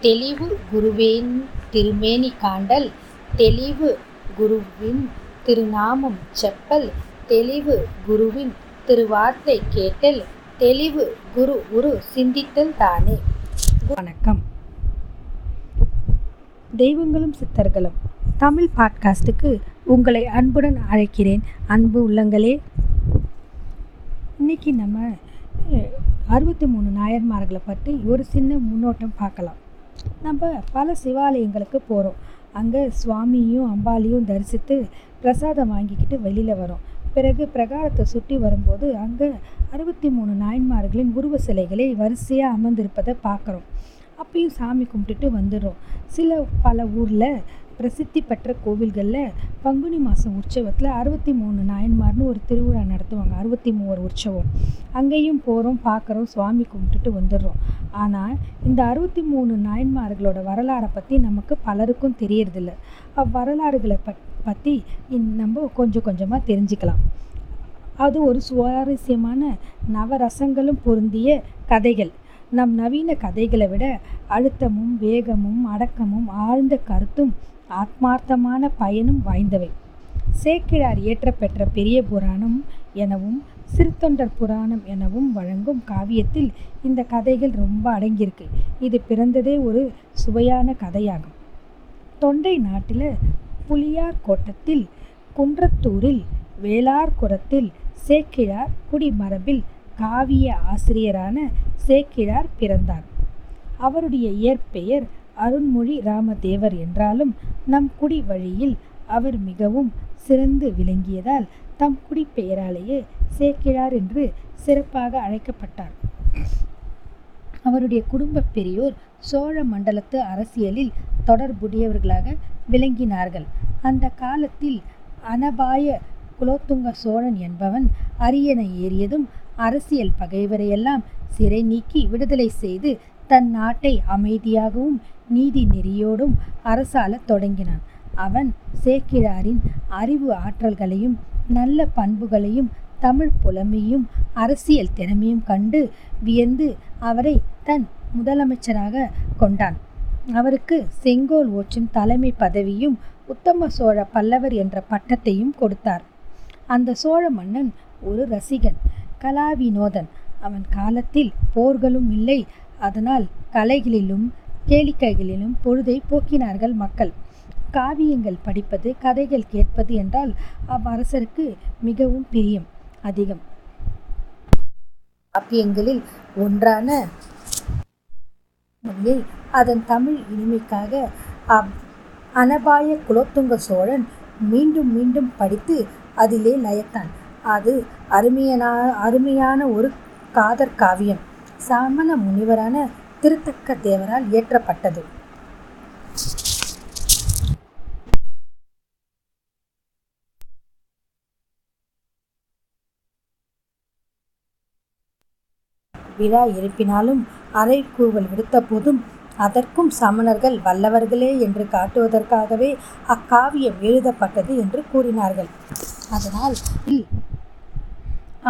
தெளிவு குருவின் திருமேனி காண்டல் தெளிவு குருவின் திருநாமம் செப்பல் தெளிவு குருவின் திருவார்த்தை கேட்டல் தெளிவு குரு உரு சிந்தித்தல் தானே. வணக்கம். தெய்வங்களும் சித்தர்களும் தமிழ் பாட்காஸ்டுக்கு உங்களை அன்புடன் அழைக்கிறேன். அன்பு உள்ளங்களே. இன்னைக்கு நம்ம அறுபத்தி மூணு நாயன்மார்களை பற்றி ஒரு சின்ன முன்னோட்டம் பார்க்கலாம். நம்ம பல சிவாலயங்களுக்கு போகிறோம் அங்கே சுவாமியும் அம்பாலியும் தரிசித்து பிரசாதம் வாங்கிக்கிட்டு வெளியில் வரோம். பிறகு பிரகாரத்தை சுற்றி வரும்போது அங்கே அறுபத்தி மூணு நாயன்மார்களின் உருவ சிலைகளை வரிசையாக அமர்ந்திருப்பதை பார்க்குறோம். அப்பயும் சாமி கும்பிட்டுட்டு வந்துடுறோம். சில பல ஊரில் பிரசித்தி பெற்ற கோவில்களில் பங்குனி மாதம் உற்சவத்தில் அறுபத்தி மூணு நாயன்மார்னு ஒரு திருவிழா நடத்துவாங்க. அறுபத்தி மூவர் உற்சவம். அங்கேயும் போகிறோம் பார்க்குறோம் சுவாமி கும்பிட்டுட்டு வந்துடுறோம். ஆனால் இந்த அறுபத்தி மூணு நாயன்மார்களோட வரலாறை பற்றி நமக்கு பலருக்கும் தெரியறதில்ல. அவ்வரலாறுகளை ப பற்றி நம்ம கொஞ்சம் கொஞ்சமாக தெரிஞ்சுக்கலாம். அது ஒரு சுவாரஸ்யமான நவரசங்களும் பொருந்திய கதைகள். நம் நவீன கதைகளை விட அழுத்தமும் வேகமும் அடக்கமும் ஆழ்ந்த கருத்தும் ஆத்மார்த்தமான பயனும் வாய்ந்தவை. சேக்கிழார் இயற்றப்பெற்ற பெரிய புராணம் எனவும் சிறுத்தொண்டர் புராணம் எனவும் வழங்கும் காவியத்தில் இந்த கதைகள் ரொம்ப அடங்கியிருக்கு. இது பிறந்ததே ஒரு சுவையான கதையாகும். தொண்டை நாட்டில் புலியார் கோட்டத்தில் குன்றத்தூரில் வேளார்குரத்தில் சேக்கிழார் குடிமரபில் காவிய ஆசிரியரான சேக்கிழார் பிறந்தார். அவருடைய இயற்பெயர் அருண்மொழி ராமதேவர் என்றாலும் நம் குடி வழியில் அவர் மிகவும் சிறந்து விளங்கியதால் தம் குடி பெயராலேயே சேக்கிழார் என்று சிறப்பாக அழைக்கப்பட்டார். அவருடைய குடும்ப பெரியோர் சோழ மண்டலத்து அரசியலில் தொடர்புடையவர்களாக விளங்கினார்கள். அந்த காலத்தில் அனபாய குலோத்துங்க சோழன் என்பவன் அரியணை ஏறியதும் அரசியல் பகைவரையெல்லாம் சிறை நீக்கி விடுதலை செய்து தன் நாட்டை அமைதியாகவும் நீதி நெறியோடும் அரசால தொடங்கினான். அவன் சேக்கிழாரின் அறிவு ஆற்றல்களையும் நல்ல பண்புகளையும் தமிழ் புலமையும் அரசியல் திறமையும் கண்டு வியந்து அவரை தன் முதலமைச்சராக கொண்டான். அவருக்கு செங்கோல் ஓச்சும் தலைமை பதவியும் உத்தம சோழ பல்லவர் என்ற பட்டத்தையும் கொடுத்தார். அந்த சோழ மன்னன் ஒரு ரசிகன் கலாவினோதன். அவன் காலத்தில் போர்களும் இல்லை அதனால் கலைகளிலும் கேளிக்கைகளிலும் பொழுதை போக்கினார்கள் மக்கள். காவியங்கள் படிப்பது கதைகள் கேட்பது என்றால் அவ்வரசருக்கு மிகவும் பிரியம் அதிகம். காப்பியங்களில் ஒன்றான மொழியை அதன் தமிழ் இனிமைக்காக அனபாய குலோத்துங்க சோழன் மீண்டும் மீண்டும் படித்து அதிலே லயத்தான். அது அருமையான அருமையான ஒரு காதற் காவியம். சமண முனிவரான திருத்தக்க தேவரால் இயற்றப்பட்டது. விழா எழுப்பினாலும் அரைக்கூவல் விடுத்த போதும் அதற்கும் சமணர்கள் வல்லவர்களே என்று காட்டுவதற்காகவே அக்காவியம் எழுதப்பட்டது என்று கூறினார்கள். அதனால்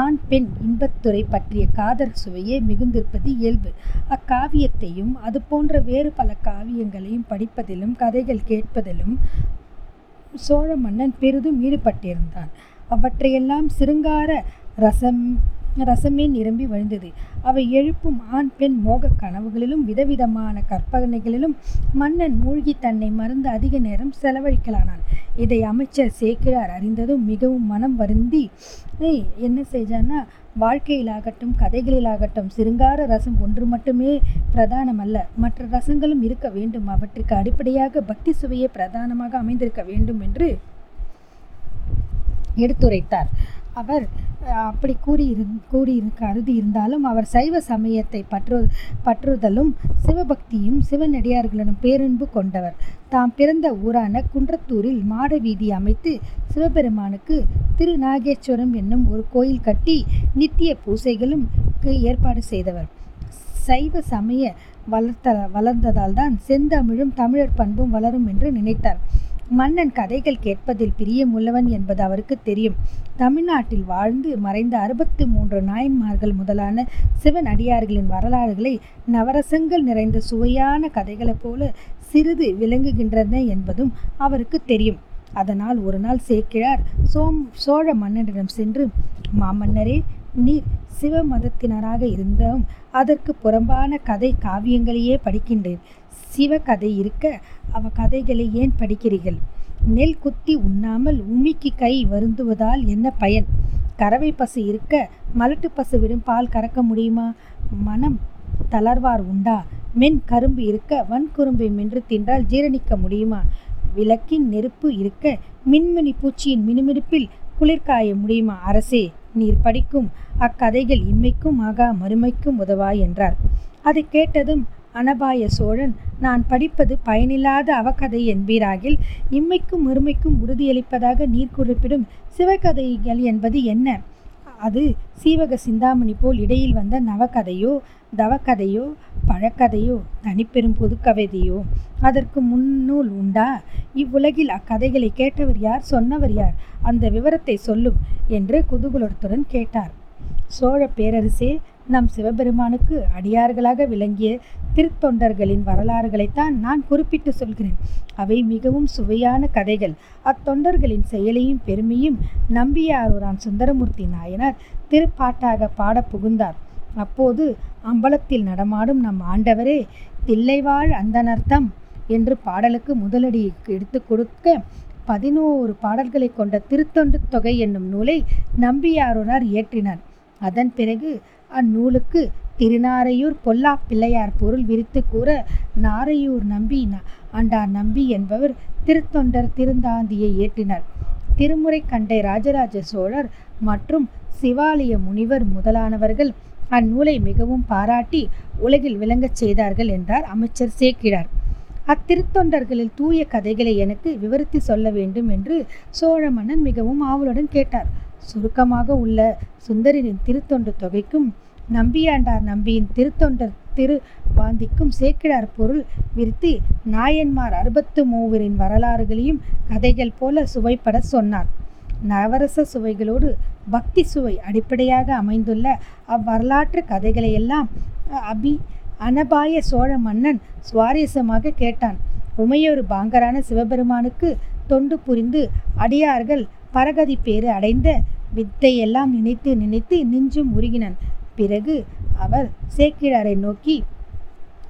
ஆண் பெண் இன்பத்துறை பற்றிய காதல் சுவையே மிகுந்திருப்பது இயல்பு. அக்காவியத்தையும் அது போன்ற வேறு பல காவியங்களையும் படிப்பதிலும் கதைகள் கேட்பதிலும் சோழ மன்னன் பெரிதும் ஈடுபட்டிருந்தான். அவற்றையெல்லாம் சிருங்கார ரசம் ரசமே நிரம்பி வழிந்தது. அவை எழுப்பும் ஆண் பெண் மோக கனவுகளிலும் விதவிதமான கற்பனைகளிலும் மன்னன் மூழ்கி தன்னை மறந்து அதிக நேரம் செலவழிக்கலானான். இதை அமைச்சர் சேக்கிரார் அறிந்ததும் மிகவும் மனம் வருந்தி என்ன செய்தான்னா வாழ்க்கையிலாகட்டும் கதைகளிலாகட்டும் சிருங்கார ரசம் ஒன்று மட்டுமே பிரதானமல்ல. மற்ற ரசங்களும் இருக்க வேண்டும். அவற்றுக்கு அடிப்படையாக பக்தி சுவையே பிரதானமாக அமைந்திருக்க வேண்டும் என்று எடுத்துரைத்தார். அவர் அப்படி கூறியிரு கூறியிரு கருதி இருந்தாலும் அவர் சைவ சமயத்தை பற்று பற்றுதலும் சிவபக்தியும் சிவனடியார்களுடன் பேரன்பு கொண்டவர். தாம் பிறந்த ஊரான குன்றத்தூரில் மாட வீதி அமைத்து சிவபெருமானுக்கு திருநாகேஸ்வரம் என்னும் ஒரு கோயில் கட்டி நித்திய பூசைகளும் ஏற்பாடு செய்தவர். சைவ சமய வளர்த்த வளர்ந்ததால் தான் செந்தமிழும் தமிழர் பண்பும் வளரும் என்று நினைத்தார். மன்னன் கதைகள் கேட்பதில் பிரியமுள்ளவன் என்பது அவருக்கு தெரியும். தமிழ்நாட்டில் வாழ்ந்து மறைந்த அறுபத்து மூன்று நாயன்மார்கள் முதலான சிவன் அடியார்களின் வரலாறுகளை நவரசங்கள் நிறைந்த சுவையான கதைகளைப் போல சிறிது விளங்குகின்றன என்பதும் அவருக்கு தெரியும். அதனால் ஒரு நாள் சேக்கிழார் சோம் சோழ மன்னனிடம் சென்று மாமன்னரே நீர் சிவ மதத்தினராக இருந்தும். அதற்கு புறம்பான கதை காவியங்களையே படிக்கின்றேன். சிவ கதை இருக்க அவ கதைகளை ஏன் படிக்கிறீர்கள்? நெல் குத்தி உண்ணாமல் உமிக்கு கை வருந்துவதால் என்ன பயன்? கறவை பசு இருக்க மலட்டு பசுவிடும் பால் கறக்க முடியுமா? மனம் தளர்வார் உண்டா? மென் கரும்பு இருக்க வன்குரும்பை மென்று தின்றால் ஜீரணிக்க முடியுமா? விளக்கின் நெருப்பு இருக்க மின்மினி பூச்சியின் மினுமினுப்பில் குளிர்காய முடியுமா? அரசே நீர் படிக்கும் அக்கதைகள் இம்மைக்கும் ஆகா மறுமைக்கும் உதவா என்றார். அதை கேட்டதும் அனபாய சோழன் நான் படிப்பது பயனில்லாத அவகதை என்பீராகில் இம்மைக்கும் மறுமைக்கும் உறுதியளிப்பதாக நீர் குறிப்பிடும் சிவகதைகள் என்பது என்ன? அது சீவக சிந்தாமணி போல் இடையில் வந்த நவகதையோ தவக்கதையோ பழக்கதையோ தனிப்பெரும் புதுக்கவிதையோ அதற்கு முன்னூல் உண்டா? இவ்வுலகில் அக்கதைகளை கேட்டவர் யார் சொன்னவர் யார்? அந்த விவரத்தை சொல்லும் என்று குதூகுலத்துடன் கேட்டார். சோழ பேரரசே நம் சிவபெருமானுக்கு அடியார்களாக விளங்கிய திருத்தொண்டர்களின் வரலாறுகளைத்தான் நான் குறிப்பிட்டு சொல்கிறேன். அவை மிகவும் சுவையான கதைகள். அத்தொண்டர்களின் செயலையும் பெருமையும் நம்பியாரூரான் சுந்தரமூர்த்தி நாயனார் திருப்பாட்டாக பாட புகுந்தார். அப்போது அம்பலத்தில் நடமாடும் நம் ஆண்டவரே தில்லைவாழ் அந்தனர்த்தம் என்று பாடலுக்கு முதலடி எடுத்து கொடுக்க பதினோரு பாடல்களை கொண்ட திருத்தொண்டு தொகை என்னும் நூலை நம்பியாரூரார் இயற்றினார். அதன் பிறகு அந்நூலுக்கு திருநாரையூர் பொல்லா பிள்ளையார் பொருள் விரித்து கூற நாரையூர் நம்பி ஆண்டார் நம்பி என்பவர் திருத்தொண்டர் திருந்தாந்தியை இயற்றினார் திருமுறை கண்டை ராஜராஜ சோழர் மற்றும் சிவாலய முனிவர் முதலானவர்கள் அந்நூலை மிகவும் பாராட்டி உலகில் விளங்கச் செய்தார்கள் என்றார் அமைச்சர் சேக்கிழார். அத்திருத்தொண்டர்களில் தூய கதைகளை எனக்கு விவரித்து சொல்ல வேண்டும் என்று சோழ மன்னன் மிகவும் ஆவலுடன் கேட்டார். சுருக்கமாக உள்ள சுந்தரின் திருத்தொண்டு தொகைக்கும் நம்பியாண்டார் நம்பியின் திருத்தொண்டர் திரு வாந்திக்கும் சேக்கிழார் பொருள் விரித்து நாயன்மார் அறுபத்து மூவரின் வரலாறுகளையும் கதைகள் போல சுவைப்பட சொன்னார். நவரச சுவைகளோடு பக்தி சுவை அடிப்படையாக அமைந்துள்ள அவ்வரலாற்று கதைகளையெல்லாம் அபி அனபாய சோழ மன்னன் சுவாரஸ்யமாக கேட்டான். உமையொரு பாங்கரான சிவபெருமானுக்கு தொண்டு புரிந்து அடியார்கள் பரகதி பேறு அடைந்த வித்தையெல்லாம் நினைத்து நினைத்து நெஞ்சும் உருகினான். பிறகு அவர் சேக்கிழாரை நோக்கி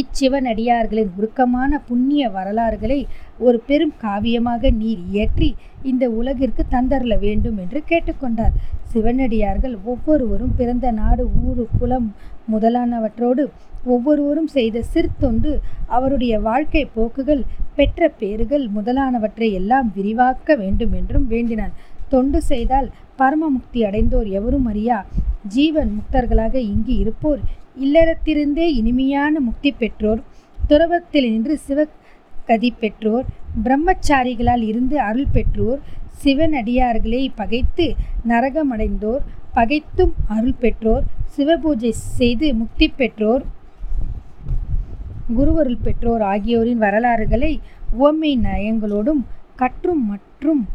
இச்சிவனடியார்களின் உருக்கமான புண்ணிய வரலாறுகளை ஒரு பெரும் காவியமாக நீர் இயற்றி இந்த உலகிற்கு தந்தரல வேண்டும் என்று கேட்டுக்கொண்டார். சிவனடியார்கள் ஒவ்வொருவரும் பிறந்த நாடு ஊரு குலம் முதலானவற்றோடு ஒவ்வொருவரும் செய்த சிறுத்தொண்டு அவருடைய வாழ்க்கை போக்குகள் பெற்ற பேறுகள் முதலானவற்றை எல்லாம் விரிவாக்க வேண்டும் என்றும் வேண்டினான். தொண்டு செய்தால் பரமமுக்தி அடைந்தோர் எவரும் அறியா? ஜீவன் முக்தர்களாக இங்கு இருப்போர். இல்லறத்திலிருந்தே இனிமையான முக்தி பெற்றோர். துறவத்தில் நின்று சிவகதி பெற்றோர். பிரம்மச்சாரிகளால் இருந்து அருள் பெற்றோர். சிவனடியார்களை பகைத்து நரகமடைந்தோர். பகைத்தும் அருள் பெற்றோர். சிவபூஜை செய்து முக்தி பெற்றோர். குருவருள் பெற்றோர் ஆகியோரின் வரலாறுகளை உவமை நயங்களோடும் கற்றும் மற்றும்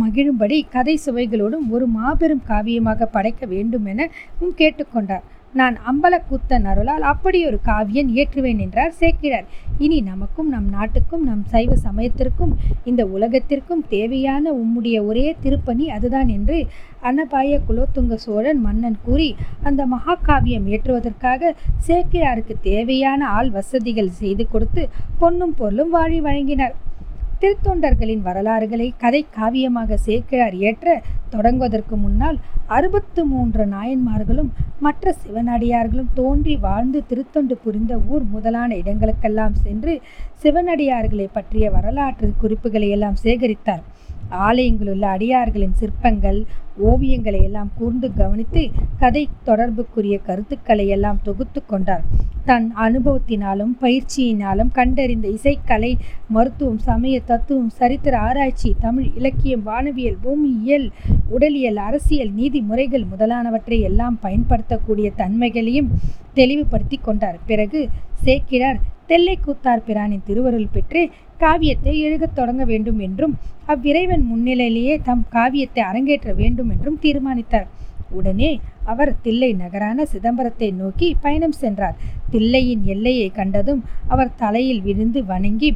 மகிழும்படி கதை சுவைகளோடும் ஒரு மாபெரும் காவியமாக படைக்க வேண்டும் எனவும் கேட்டுக்கொண்டார். நான் அம்பலக்கூத்தன் அருளால் அப்படி ஒரு காவியன் இயற்றுவேன் என்றார் சேக்கிழார் இனி நமக்கும் நம் நாட்டுக்கும் நம் சைவ சமயத்திற்கும் இந்த உலகத்திற்கும் தேவையான உம்முடைய ஒரே திருப்பணி அதுதான் என்று அன்னபாய குலோத்துங்க சோழன் மன்னன் கூறி அந்த மகாகாவியம் இயற்றுவதற்காக சேக்கிழாருக்கு தேவையான ஆள் வசதிகள் செய்து கொடுத்து பொன்னும் பொருளும் வாழி வழங்கினார். திருத்தொண்டர்களின் வரலாறுகளை கதை காவியமாக சேர்க்கிறார் ஏற்ற தொடங்குவதற்கு முன்னால் அறுபத்து மூன்று நாயன்மார்களும் மற்ற சிவனடியார்களும் தோன்றி வாழ்ந்து திருத்தொண்டு புரிந்த ஊர் முதலான இடங்களுக்கெல்லாம் சென்று சிவனடியார்களை பற்றிய வரலாற்று குறிப்புகளை எல்லாம் சேகரித்தார். ஆலயங்களுள்ள அடியார்களின் சிற்பங்கள் ஓவியங்களை எல்லாம் கூர்ந்து கவனித்து கதை தொடர்புக்குரிய கருத்துக்களை எல்லாம் தொகுத்து கொண்டார். தன் அனுபவத்தினாலும் பயிற்சியினாலும் கண்டறிந்த இசைக்கலை மருத்துவம் சமய தத்துவம் சரித்திர ஆராய்ச்சி தமிழ் இலக்கியம் வானவியல் பூமியியல் உடலியல் அரசியல் நீதி முறைகள் முதலானவற்றை எல்லாம் பயன்படுத்தக்கூடிய தன்மைகளையும் தெளிவுபடுத்தி கொண்டார். பிறகு சேக்கிழார் தெல்லை கூத்தார் பிரானின் திருவருள் பெற்று காவியத்தை எழுதத் தொடங்க வேண்டும் என்றும் அவ்விறைவன் முன்னிலையிலேயே தம் காவியத்தை அரங்கேற்ற வேண்டும் என்றும் தீர்மானித்தார். உடனே அவர் தில்லை நகரான சிதம்பரத்தை நோக்கி பயணம் சென்றார். தில்லையின் எல்லையை கண்டதும் அவர் தலையில் விழுந்து வணங்கி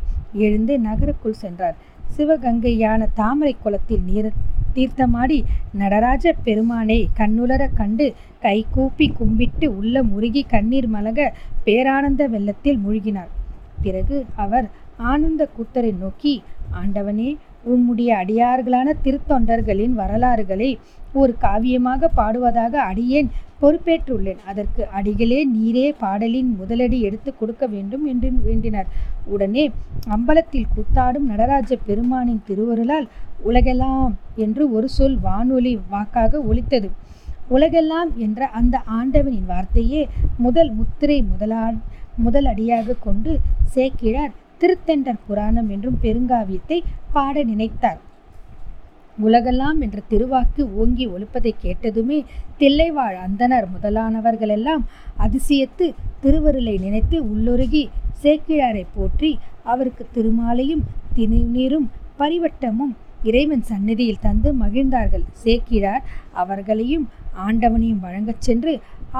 எழுந்து நகருக்குள் சென்றார். சிவகங்கையான தாமரை குளத்தில் நீர் தீர்த்தமாடி நடராஜ பெருமானை கண்ணுலர கண்டு கைகூப்பி கும்பிட்டு உள்ள முருகி கண்ணீர் மலக பேரானந்த வெள்ளத்தில் மூழ்கினார். பிறகு அவர் ஆனந்த கூத்தரை நோக்கி ஆண்டவனே உம்முடைய அடியார்களான திருத்தொண்டர்களின் வரலாறுகளை ஒரு காவியமாக பாடுவதாக அடியேன் பொறுப்பேற்றுள்ளேன். அதற்கு அடிகளே நீரே பாடலின் முதலடி எடுத்து கொடுக்க வேண்டும் என்று வேண்டினார். உடனே அம்பலத்தில் கூத்தாடும் நடராஜ பெருமானின் திருவருளால் உலகெல்லாம் என்று ஒரு சொல் வானொலி வாக்காக ஒலித்தது. உலகெல்லாம் என்ற அந்த ஆண்டவனின் வார்த்தையே முதல் முத்திரை முதலா முதல் அடியாக கொண்டு சேக்கிழார். திருத்தெண்டர் புராணம் என்றும் பெருங்காவியத்தை பாட நினைத்தார். உலகெல்லாம் என்ற திருவாக்கு ஓங்கி ஒலிப்பதை கேட்டதுமே தில்லைவாழ் அந்தனர் முதலானவர்களெல்லாம் அதிசயத்து திருவருளை நினைத்து உள்ளொருகி சேக்கிழாரை போற்றி அவருக்கு திருமாலையும் திருநீரும் பரிவட்டமும் இறைவன் சந்நிதியில் தந்து மகிழ்ந்தார்கள். சேக்கிழார் அவர்களையும் ஆண்டவனையும் வழங்கச் சென்று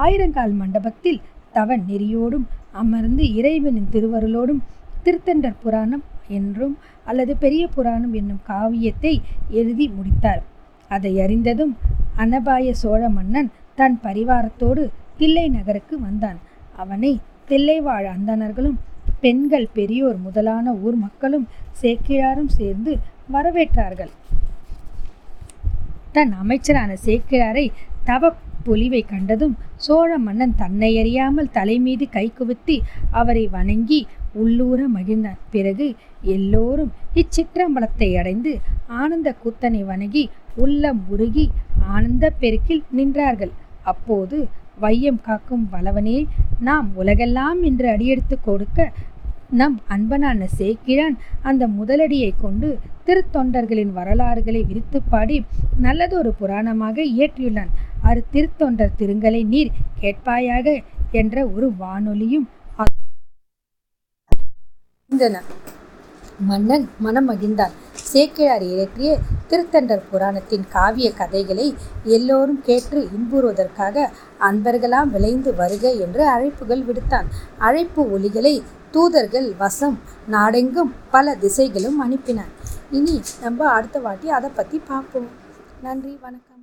ஆயிரங்கால் மண்டபத்தில் தவன் நெறியோடும் அமர்ந்து இறைவனின் திருவருளோடும் திருத்தண்டர் புராணம் என்றும் அல்லது பெரிய புராணம் என்னும் காவியத்தை எழுதி முடித்தார். அதை அறிந்ததும் அனபாய சோழ மன்னன் தன் பரிவாரத்தோடு தில்லை நகருக்கு வந்தான். அவனை தில்லைவாழ் அந்தணர்களும் பெண்கள் பெரியோர் முதலான ஊர் மக்களும் சேக்கிழாரும் சேர்ந்து வரவேற்றார்கள். தன் அமைச்சரான சேக்கிழாரை தவ பொலிவை கண்டதும் சோழ மன்னன் தன்னை அறியாமல் தலைமீது கை குவித்து அவரை வணங்கி உள்ளூர மகிழ்ந்தார் பிறகு எல்லோரும் இச்சிற்றம்பலத்தை அடைந்து ஆனந்த கூத்தனை வணங்கி உள்ளம் உருகி ஆனந்த பெருக்கில் நின்றார்கள். அப்போது வையம் காக்கும் வளவனே நாம் உலகெல்லாம் என்று அடியெடுத்து கொடுக்க நம் அன்பனான சேக்கிழான் அந்த முதலடியை கொண்டு திருத்தொண்டர்களின் வரலாறுகளை விரித்து பாடி நல்லதொரு புராணமாக இயற்றியுள்ளான். அது திருத்தொண்டர் திருங்கலை நீர் கேட்பாயாக என்ற ஒரு வானொலியும் இருந்தன. மன்னன் மனம் மகிழ்ந்தான் சேக்கிழார் இயற்றிய திருத்தண்டர் புராணத்தின் காவிய கதைகளை எல்லோரும் கேட்டு இன்புறுவதற்காக அன்பர்களாம் விளைந்து வருக என்று அழைப்புகள் விடுத்தான். அழைப்பு ஒலிகளை தூதர்கள் வசம் நாடெங்கும் பல திசைகளும் அனுப்பினான் இனி நம்ம அடுத்த வாட்டி அதை பற்றி பார்ப்போம். நன்றி வணக்கம்.